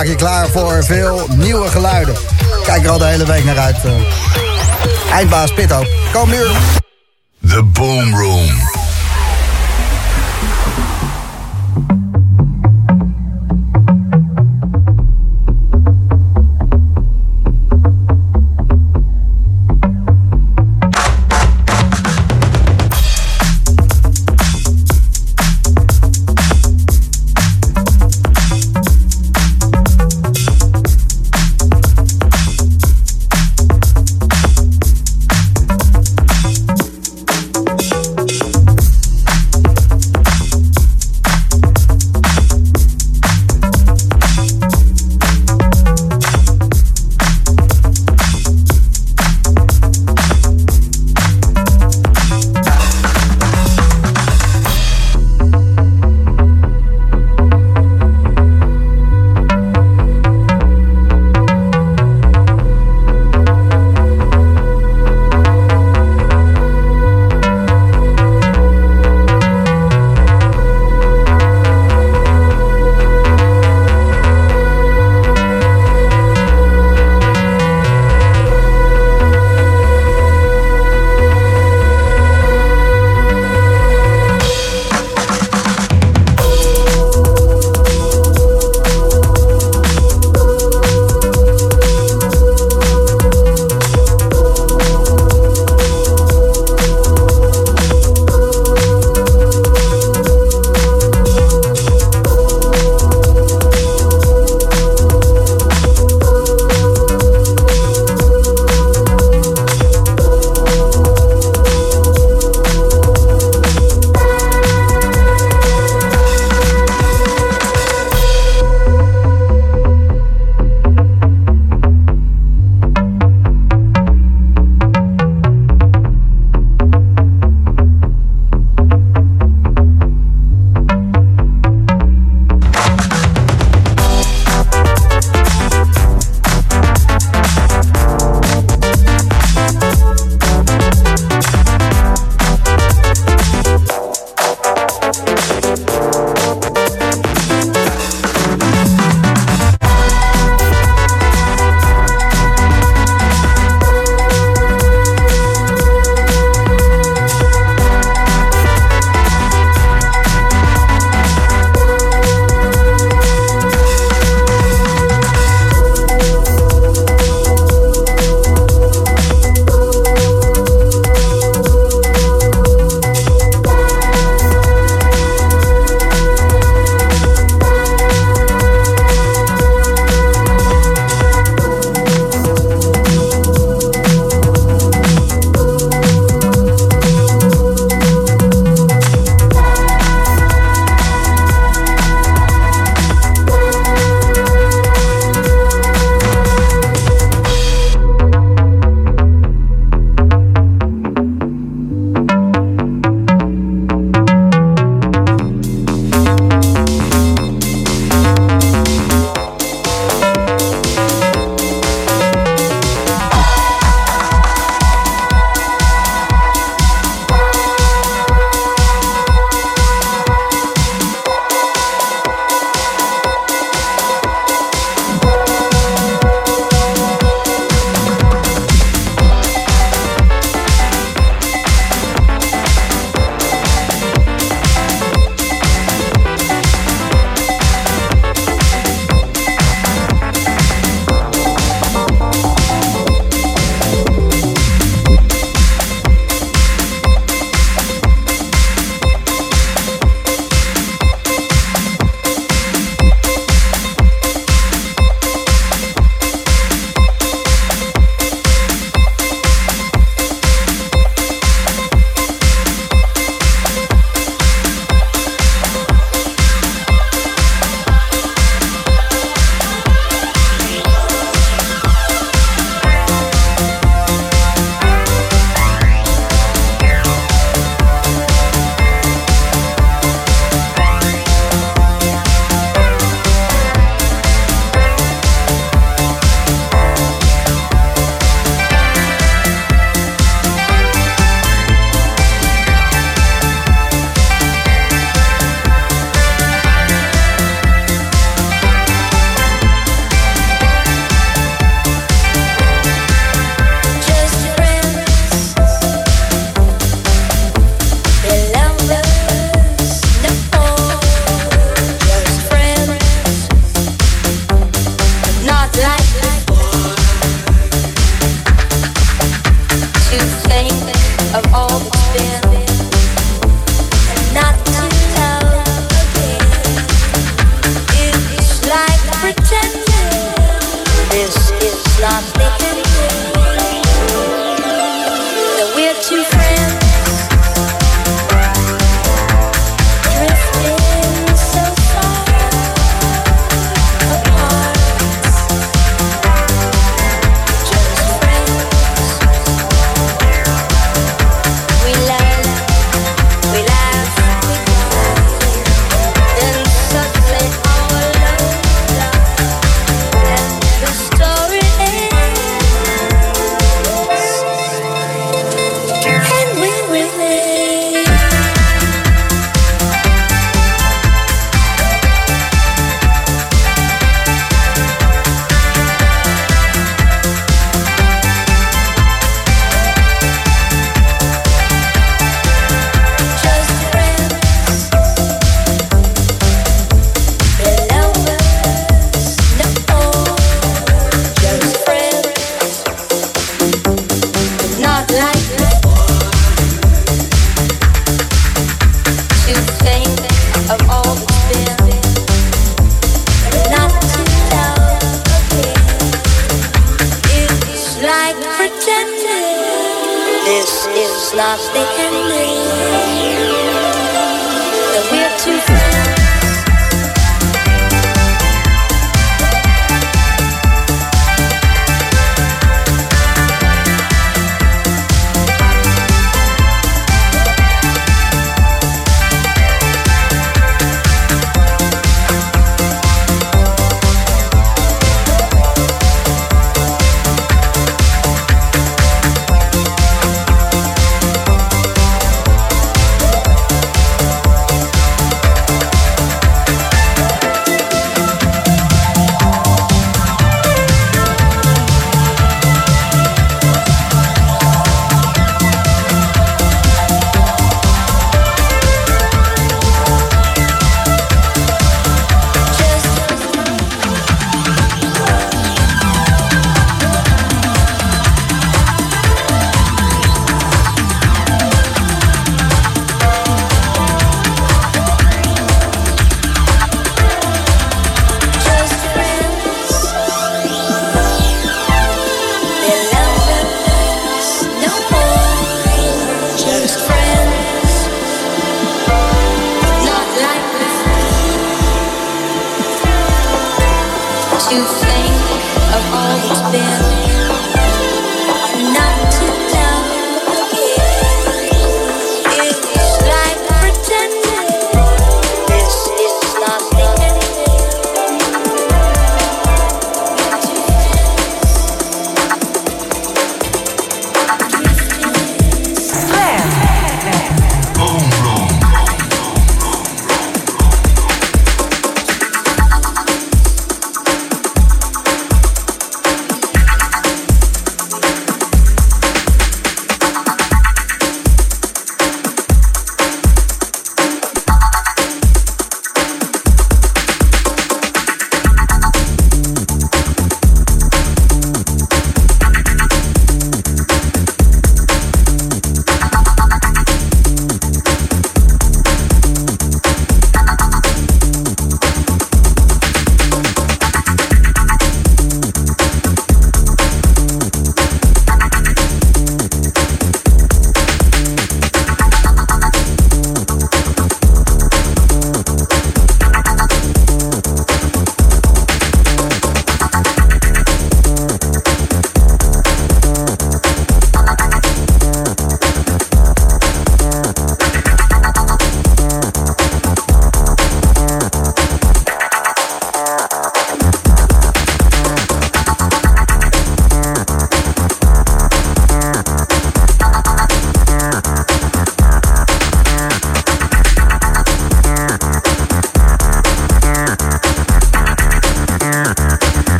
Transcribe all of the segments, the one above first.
Maak je klaar voor veel nieuwe geluiden. Kijk er al de hele week naar uit. Uh, eindbaas Pitto. Kom nu. The Boom Room. lost, they can breathe.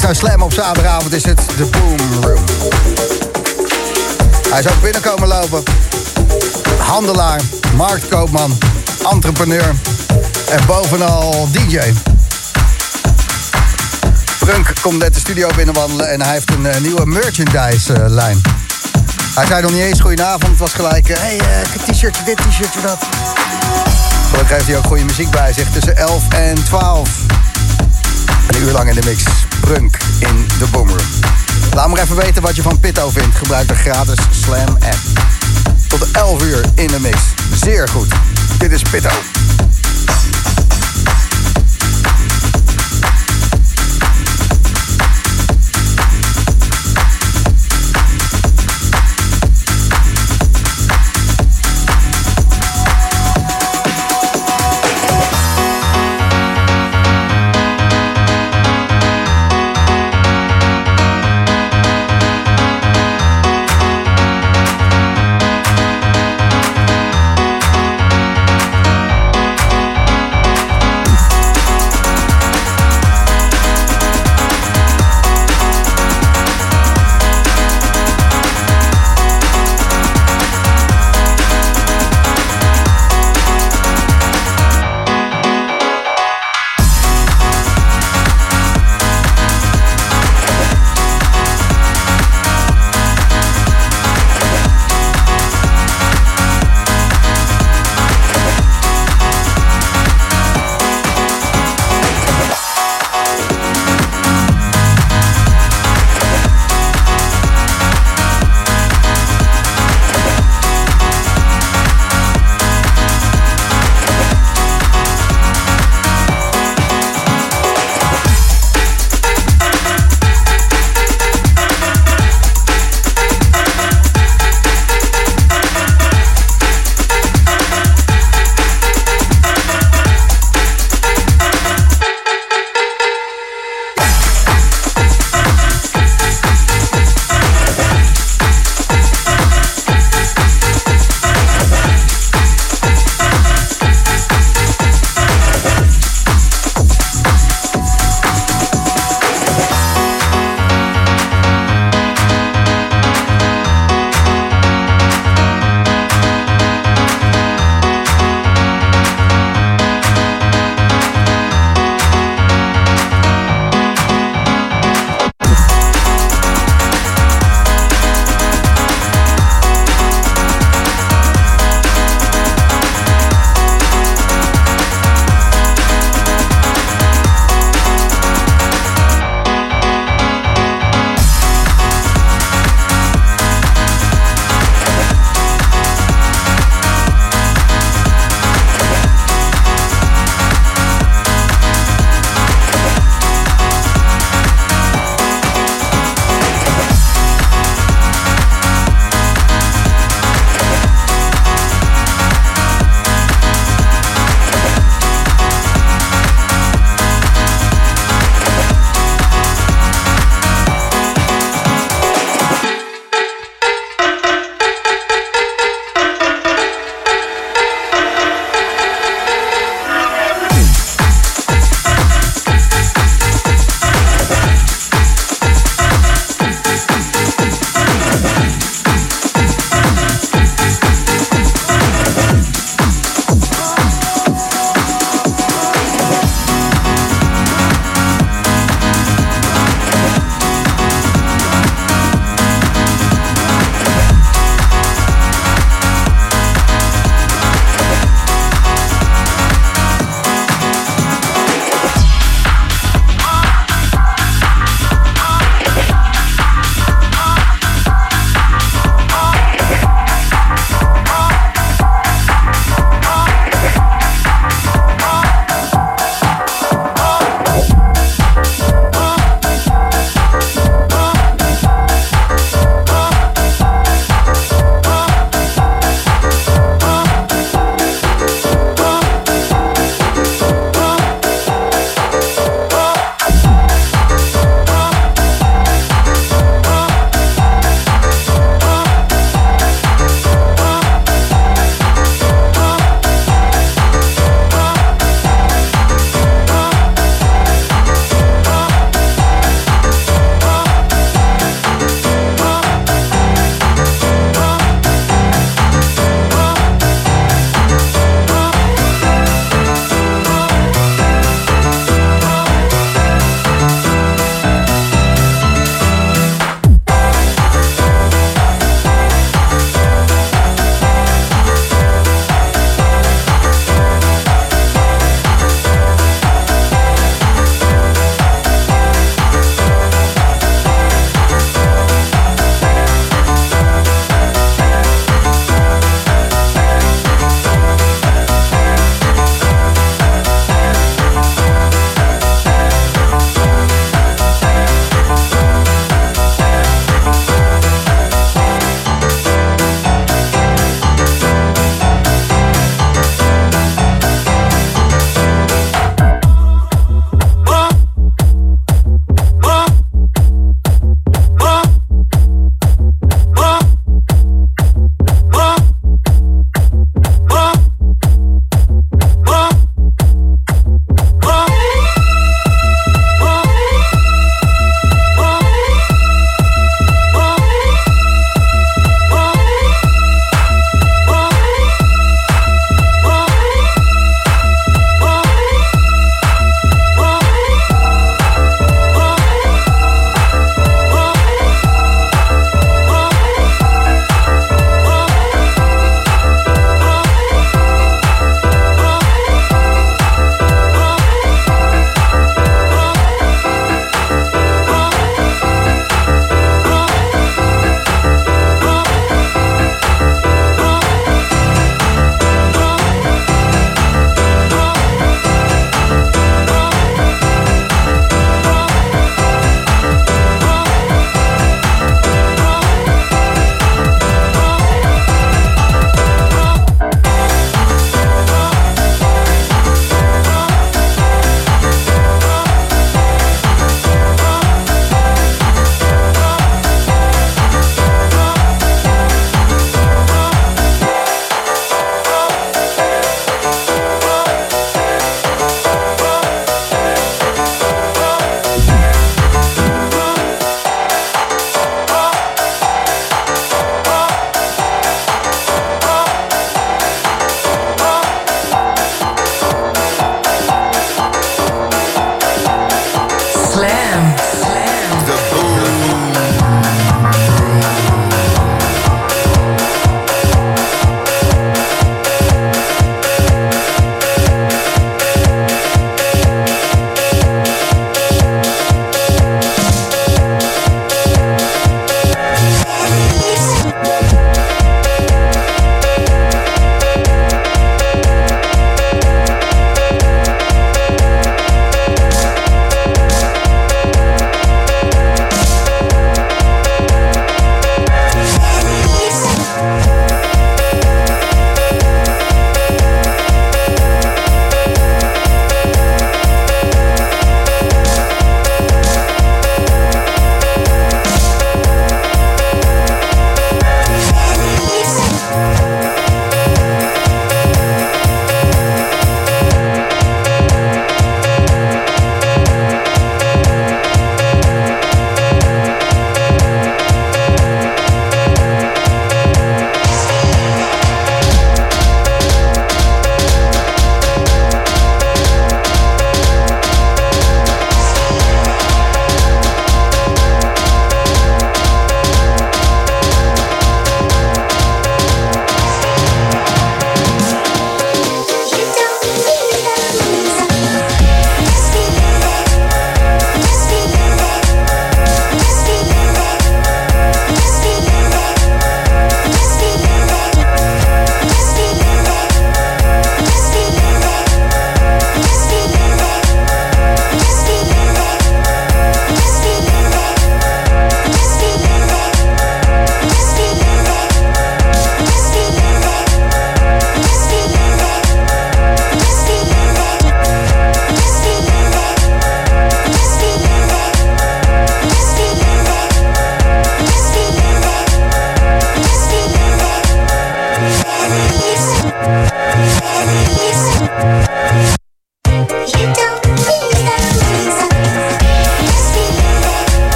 Luistert naar Slam op zaterdagavond is het de Boom Room. Hij is ook binnenkomen lopen. Handelaar, marktkoopman, entrepreneur en bovenal DJ. Brunk komt net de studio binnenwandelen en hij heeft een uh, nieuwe merchandise-lijn. hij zei nog niet eens goedenavond, het was gelijk... Hé, hey, uh, t-shirtje dit, t-shirtje dat. Gelukkig heeft hij ook goede muziek bij zich tussen 11 en 12. Een uur lang in de mix. Brunk in de Boomer. Laat maar even weten wat je van Pitto vindt. Gebruik de gratis Slam app. Tot 11 uur in de mix. Zeer goed. Dit is Pitto.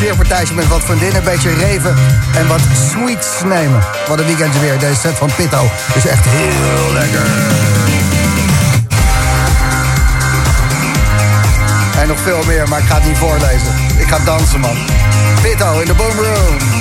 Logeerpartijtje met wat vriendinnen, een beetje reven en wat sweets nemen. Wat een weekendje weer. Deze set van Pitto is echt heel lekker. En nog veel meer, maar ik ga het niet voorlezen. Ik ga dansen, man. Pitto in de Boom Room.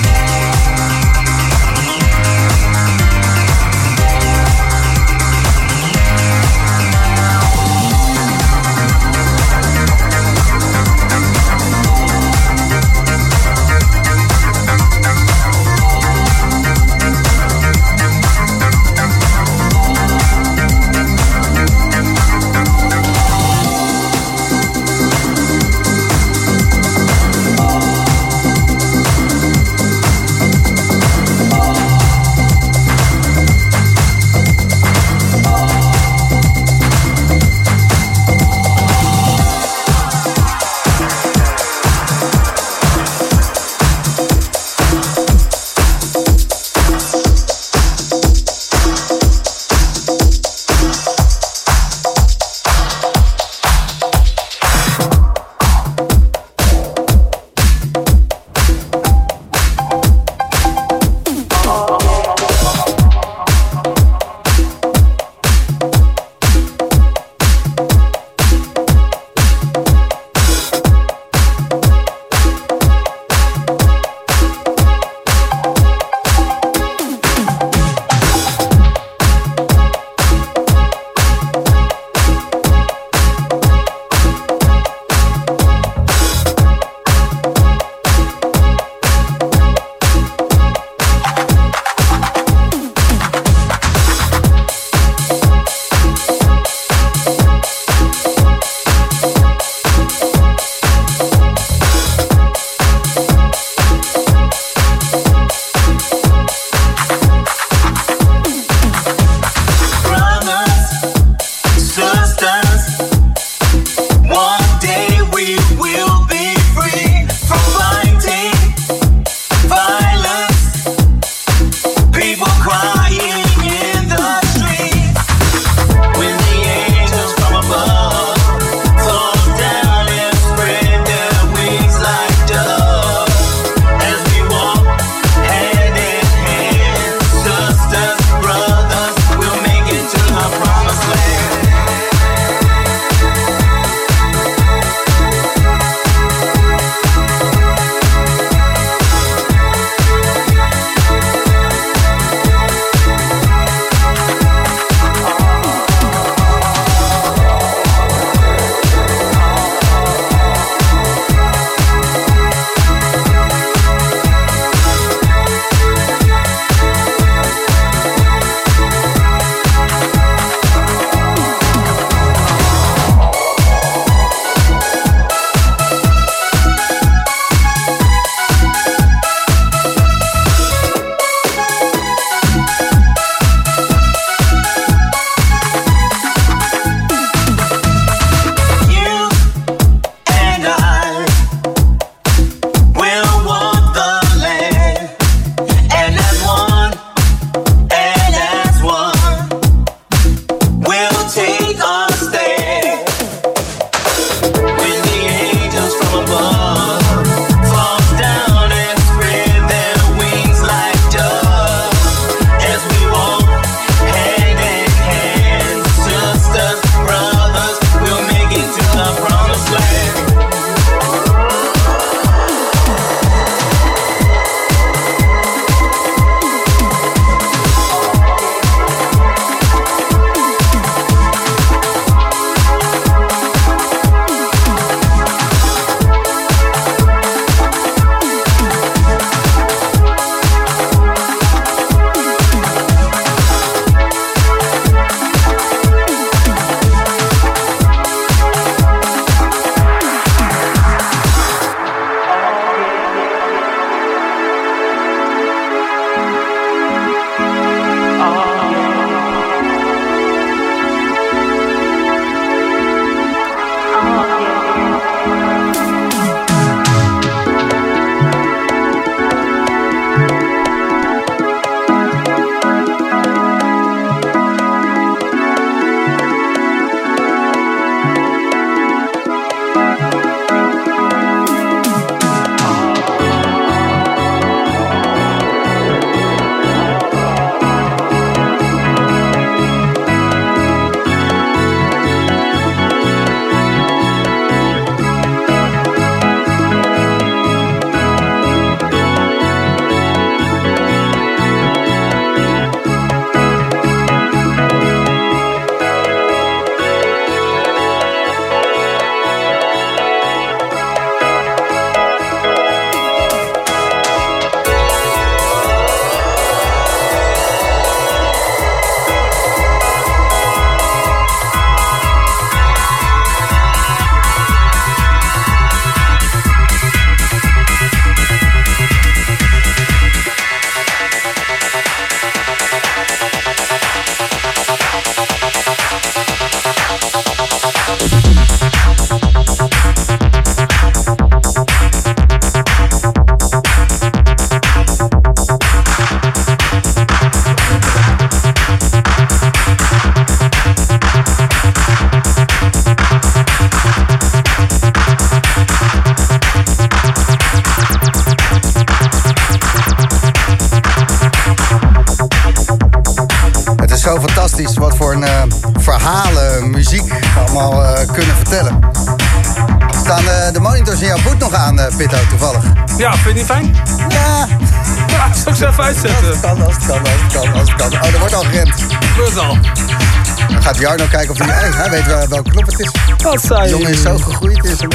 Jongen is zo gegroeid in zijn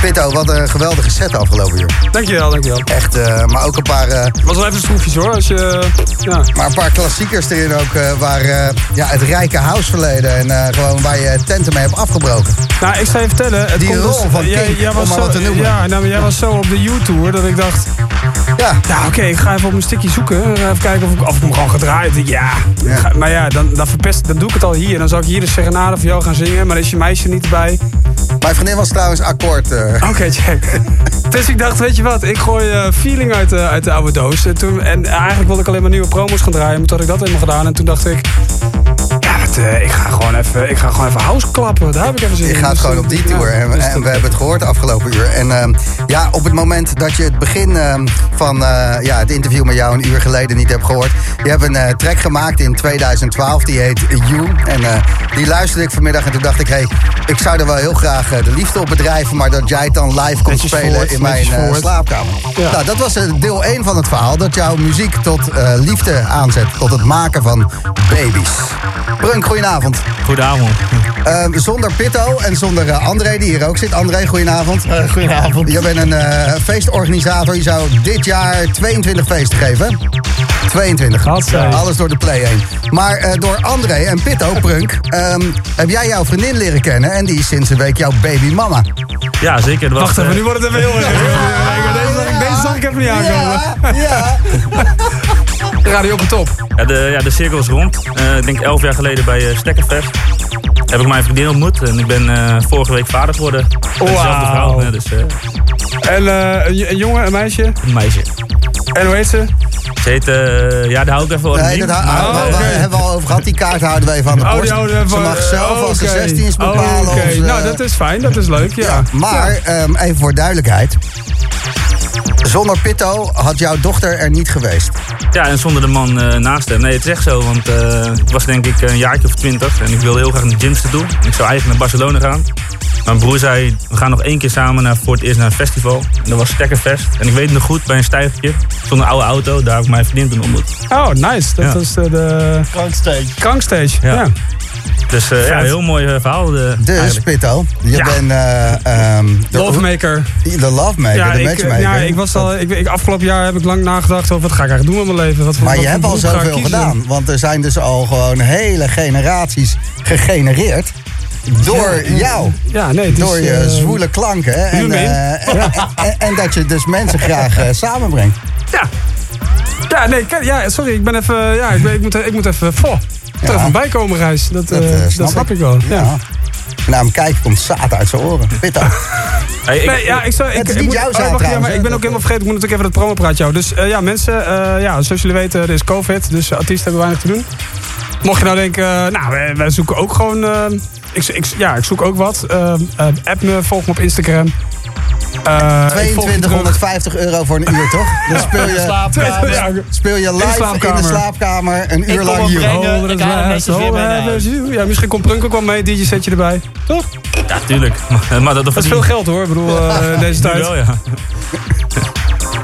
Pitto, wat een geweldige set afgelopen uur. Dankjewel, dankjewel. Echt, eh, maar ook een paar... eh, Was wel even stroefjes hoor, als je... Ja. Maar een paar klassiekers erin ook, eh, waar eh, ja, het rijke houseverleden en eh, gewoon waar je tenten mee hebt afgebroken. Nou, ik zou je vertellen... Het Die komt rol van jij, Kink, jij om was maar zo, wat te noemen. Ja, nou, jij was zo op de U-tour dat ik dacht... Ja, Ja, oké, ik ga even op mijn stickje zoeken. Even kijken of ik, of ik hem gewoon gedraaid. Ik denk, Ja, Ja. Ga- maar ja, dan, dan, verpest, dan doe ik het al hier. Dan zou ik hier de serenade voor jou gaan zingen. Maar is je meisje niet erbij. mijn vriendin was trouwens akkoord. eh. Oké, check. Dus ik dacht, weet je wat, ik gooi eh, feeling uit de, uit de oude doos. En, toen, en eigenlijk wilde ik alleen maar nieuwe promos gaan draaien. Maar toen had ik dat helemaal gedaan. En toen dacht ik, eh, ik, ga gewoon even, ik ga gewoon even house klappen. Daar heb ik even zin Je in. gaat Dus, gewoon op die ja, tour. En, dus en we hebben het gehoord de afgelopen uur. En ehm, ja, op het moment dat je het begin ehm, van eh, ja, het interview met jou een uur geleden niet hebt gehoord. Je hebt een eh, track gemaakt in 2012, die heet You. En die luisterde ik vanmiddag en toen dacht ik, hé, hey, ik zou er wel heel graag de liefde op bedrijven. Maar dat jij het dan live komt Netjes spelen voort, in mijn slaapkamer. Ja. Nou, dat was deel 1 van het verhaal. Dat jouw muziek tot liefde aanzet. Tot het maken van baby's. Brunk, goedenavond. Goedenavond. Eh, zonder Pitto en zonder eh, André, die hier ook zit. André, goedenavond. goedenavond. Je bent een eh, feestorganisator. Je zou dit jaar 22 feesten geven. hè? 22. Godzij. Alles door de Play heen. Maar eh, door André en Pitto, Prunk, ehm, heb jij jouw vriendin leren kennen. En die is sinds een week jouw babymama. Ja, zeker. Wacht even, nu wordt het even heel erg. Zag ik- even niet aankomen. ja. Radio op de top. ja, de, ja, de cirkel is rond. Eh, ik denk elf jaar geleden bij uh, Stekkerfest. Heb ik mijn vriendin ontmoet. En ik ben eh, vorige week vader geworden. Met dezelfde vrouw. eh, dus eh, En eh, een, een jongen, een meisje. een meisje. En hoe heet ze? Ze heet, eh, ja, daar hou ik even voor. Nee, dat Oh, we- oké. hebben we al over gehad. Die kaart houden we even aan de Oh, borst. die Ze van- mag zelf als ze oké. 16 is bepalen. Oh, Oké, of nou dat is fijn, dat is leuk, ja. Ja, maar ehm, even voor duidelijkheid. Zonder Pitto had jouw dochter er niet geweest. Ja, en zonder de man eh, naast hem. Nee, het is echt zo. Want eh, ik was denk ik een jaartje of twintig. En ik wilde heel graag naar de gyms te doen. Ik zou eigenlijk naar Barcelona gaan. Mijn broer zei, we gaan nog één keer samen naar, voor het eerst naar een festival. En dat was Stekkerfest. En ik weet het nog goed, bij een stijgertje. Zonder oude auto, daar heb ik mijn vriendin toen ontmoet. Oh, nice. Dat Ja. is de, de Krankstage. krankstage. Ja. Ja. Dus eh, ja, heel mooi eh, verhaal. De, Dus eigenlijk. Pitto, je Ja. bent eh, ehm, de, Lovemaker. de lovemaker, Ja, de ik, matchmaker. ja, ik was al, ik, ik, afgelopen jaar heb ik lang nagedacht over wat ga ik eigenlijk doen met mijn leven. Wat voor, maar wat je hebt al zoveel gedaan. Want er zijn dus al gewoon hele generaties gegenereerd. Door jou. Ja, nee, het is, Door je eh, zwoele klanken. hè, En, eh, en, en- en dat je dus mensen graag eh, samenbrengt. Ja. Ja, nee, kijk, ja, sorry, ik ben even, ja, ik, ben, ik, moet, ik moet even, voor. Moet Ja. even bijkomen, Reis. Dat, Dat, eh, eh, dat snap ik wel. Ja. Ja. Naar hem kijken komt zaad uit zijn oren. Pitto. Hey, ik- Nee, ja, ik, zou, ik, Het is ik niet moet- jouw oh, ja, maar ik ben dat- ook helemaal vergeten, ik moet natuurlijk even het promopraatje houden. Dus eh, ja, mensen, eh, ja, zoals jullie weten, er is COVID, dus artiesten hebben weinig te doen. Mocht je nou denken, eh, nou, wij, wij zoeken ook gewoon, ik, ik, ja, ik zoek ook wat. App me, volg me op Instagram. Eh, ik volg je terug. 2250 euro voor een uur, toch? Dan speel je, speel je live in de slaapkamer. slaapkamer een uur lang brengen. Oh, dat is. Ja, misschien komt Prunk ook wel mee, DJ setje erbij. Toch? ja, tuurlijk. Maar, dat, Dat is veel geld hoor, ik bedoel, eh, in deze tijd. wel, ja.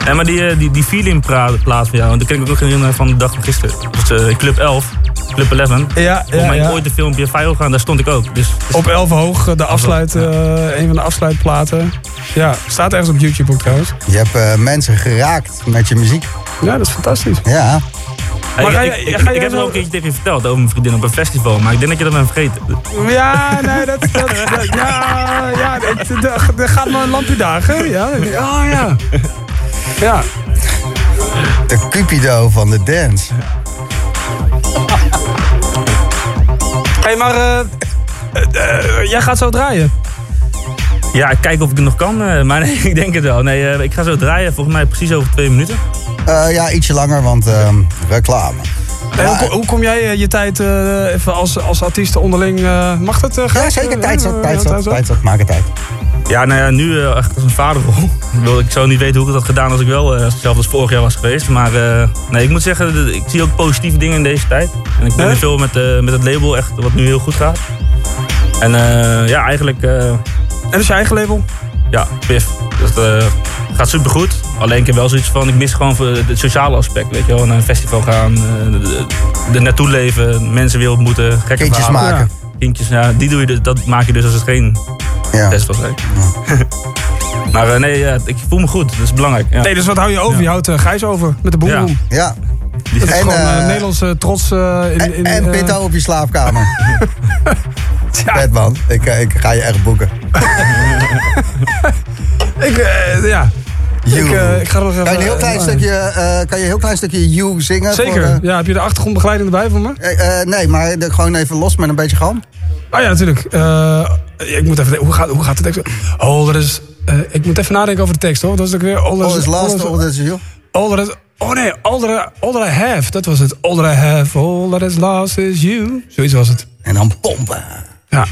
Ja, maar die, eh, die, die feeling plaat van jou, en dat kan ik ook herinneren van de dag van gisteren. Dus eh, Club 11, Club 11. Ja, Volgens mij ja. ooit een filmpje viral gaan, daar stond ik ook. Dus, dus- Op 11 hoog, de afsluit, eh, een van de afsluitplaten. Ja, staat ergens op YouTube ook trouwens. Je hebt eh, mensen geraakt met je muziek. Ja, dat is fantastisch. Ja. Hey, Maar ik, ga je- ik, ik, ga ik jij heb zo- wel een keertje tegen je verteld over mijn vriendin op een festival, maar ik denk dat je dat bent vergeten. Ja, nee, dat, dat, dat- ja, ja, er gaat maar een lampje dagen. Ja, oh ja. Ja, De Cupido van de dance. Hey, maar eh, eh, eh, jij gaat zo draaien. Ja, ik kijk of ik het nog kan, eh, maar nee, ik denk het wel. Nee, eh, ik ga zo draaien, volgens mij precies over twee minuten. Eh, ja, ietsje langer, want ehm, reclame. En hoe, kom- hoe kom jij je tijd eh, even als, als artiest onderling? eh, mag dat? eh, Ja, zeker. Eh, Tijd zat, tijd ja, zat, tijd zat. Maak het uit. Ja, nou ja, nu eh, echt als een vaderrol. Ik wil- Ik zou niet weten hoe ik dat had gedaan als ik wel eh, zelf als vorig jaar was geweest. Maar eh, nee, ik moet zeggen, dat- ik zie ook positieve dingen in deze tijd. En ik ben er veel met, eh, met het label, echt, wat nu heel goed gaat. En eh, ja, eigenlijk, eh, En dat is je eigen label? ja, Piff. Dat eh, gaat supergoed. Alleen ik heb wel zoiets van, ik mis gewoon het sociale aspect. Weet je wel, naar een festival gaan, eh, de- er naartoe leven, mensen weer ontmoeten, gekke Kindjes verhalen. maken. Kindjes, ja, die doe je, dus- dat maak je dus als het geen Ja. festival zijn. maar eh, nee, ja, ik voel me goed. Dat is belangrijk. Ja. Nee, dus wat hou je over? Ja. Je houdt eh, Gijs over met de boomroom. Ja. Dat is En, gewoon eh, Nederlandse trots eh, in... En, in, en Pitto op je slaapkamer. ja, Vet man, ik, ik ga je echt boeken. ik, eh, ja. Ik, eh, ik ga er nog even... Kan je een heel klein eh, stukje, eh, kan je een heel klein stukje You zingen? Zeker. Voor, Ja, heb je de achtergrondbegeleiding erbij voor me? nee, maar de- gewoon even los met een beetje gram. Oh ja, natuurlijk. Ik moet even... Hoe gaat, hoe gaat de tekst? Oh, is... ik moet even nadenken over de tekst, hoor. Dat is ook weer... All, All is last, all, all is you. all that is- Oh nee, all that, I- all that I have. Dat was het. All that I have, all that is lost is you. Zoiets was het. En dan pompen. Ja.